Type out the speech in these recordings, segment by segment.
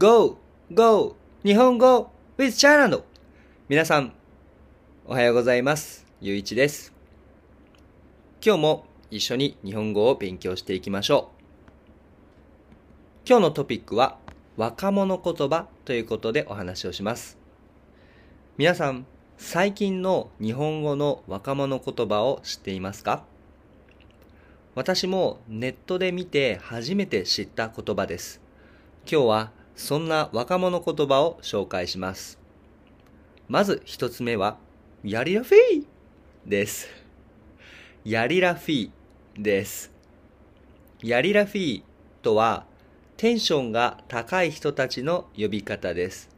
Go! Go! 日本語 with China! 皆さん、おはようございます。ゆういちです。今日も一緒に日本語を勉強していきましょう。今日のトピックは若者言葉ということでお話をします。皆さん、最近の日本語の若者言葉を知っていますか？私もネットで見て初めて知った言葉です。今日はそんな若者言葉を紹介します。まず一つ目は、ヤリラフィーです。ヤリラフィーです。ヤリラフィーとは、テンションが高い人たちの呼び方です。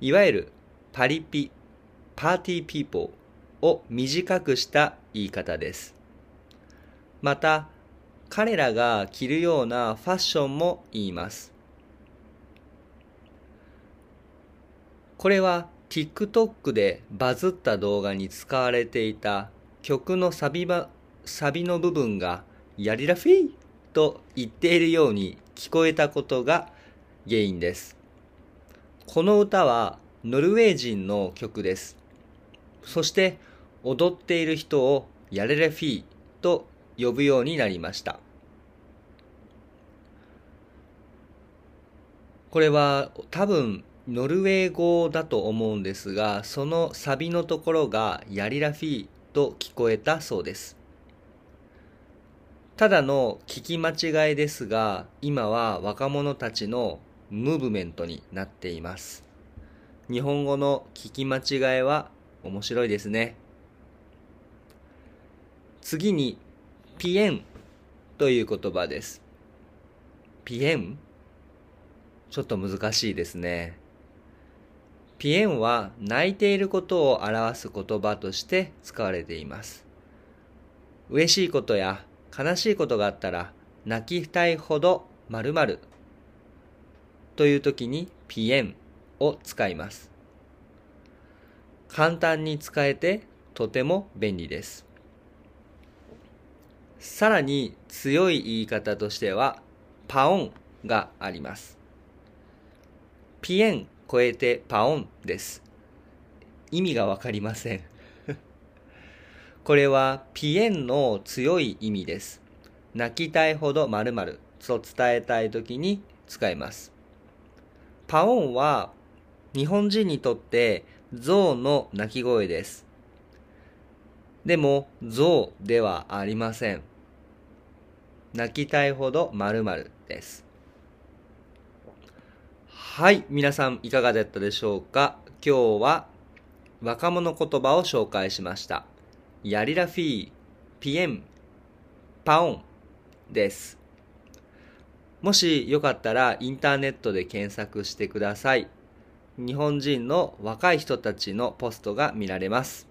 いわゆるパリピ、パーティーピーポーを短くした言い方です。また、彼らが着るようなファッションも言います。これは TikTok でバズった動画に使われていた曲のサビばサビの部分がヤリラフィーと言っているように聞こえたことが原因です。この歌はノルウェー人の曲です。そして踊っている人をヤレレフィーと呼ぶようになりました。これは多分ノルウェー語だと思うんですが、そのサビのところがヤリラフィーと聞こえたそうです。ただの聞き間違いですが、今は若者たちのムーブメントになっています。日本語の聞き間違いは面白いですね。次に、ピエンという言葉です。ピエン？ちょっと難しいですね。ピエンは泣いていることを表す言葉として使われています。嬉しいことや悲しいことがあったら泣きたいほど〇〇という時にピエンを使います。簡単に使えてとても便利です。さらに強い言い方としてはパオンがあります。ピエン超えてパオンです。意味がわかりません。これはピエンの強い意味です。泣きたいほど〇〇と伝えたいときに使います。パオンは日本人にとって象の鳴き声です。でも象ではありません。泣きたいほど〇〇です。はい、皆さんいかがだったでしょうか？今日は若者言葉を紹介しました。ヤリラフィー、ピエン、パオンです。もしよかったらインターネットで検索してください。日本人の若い人たちのポストが見られます。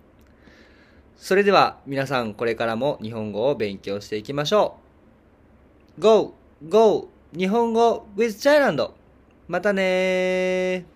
それでは皆さんこれからも日本語を勉強していきましょう。Go! Go! 日本語 with Thailand! またねー。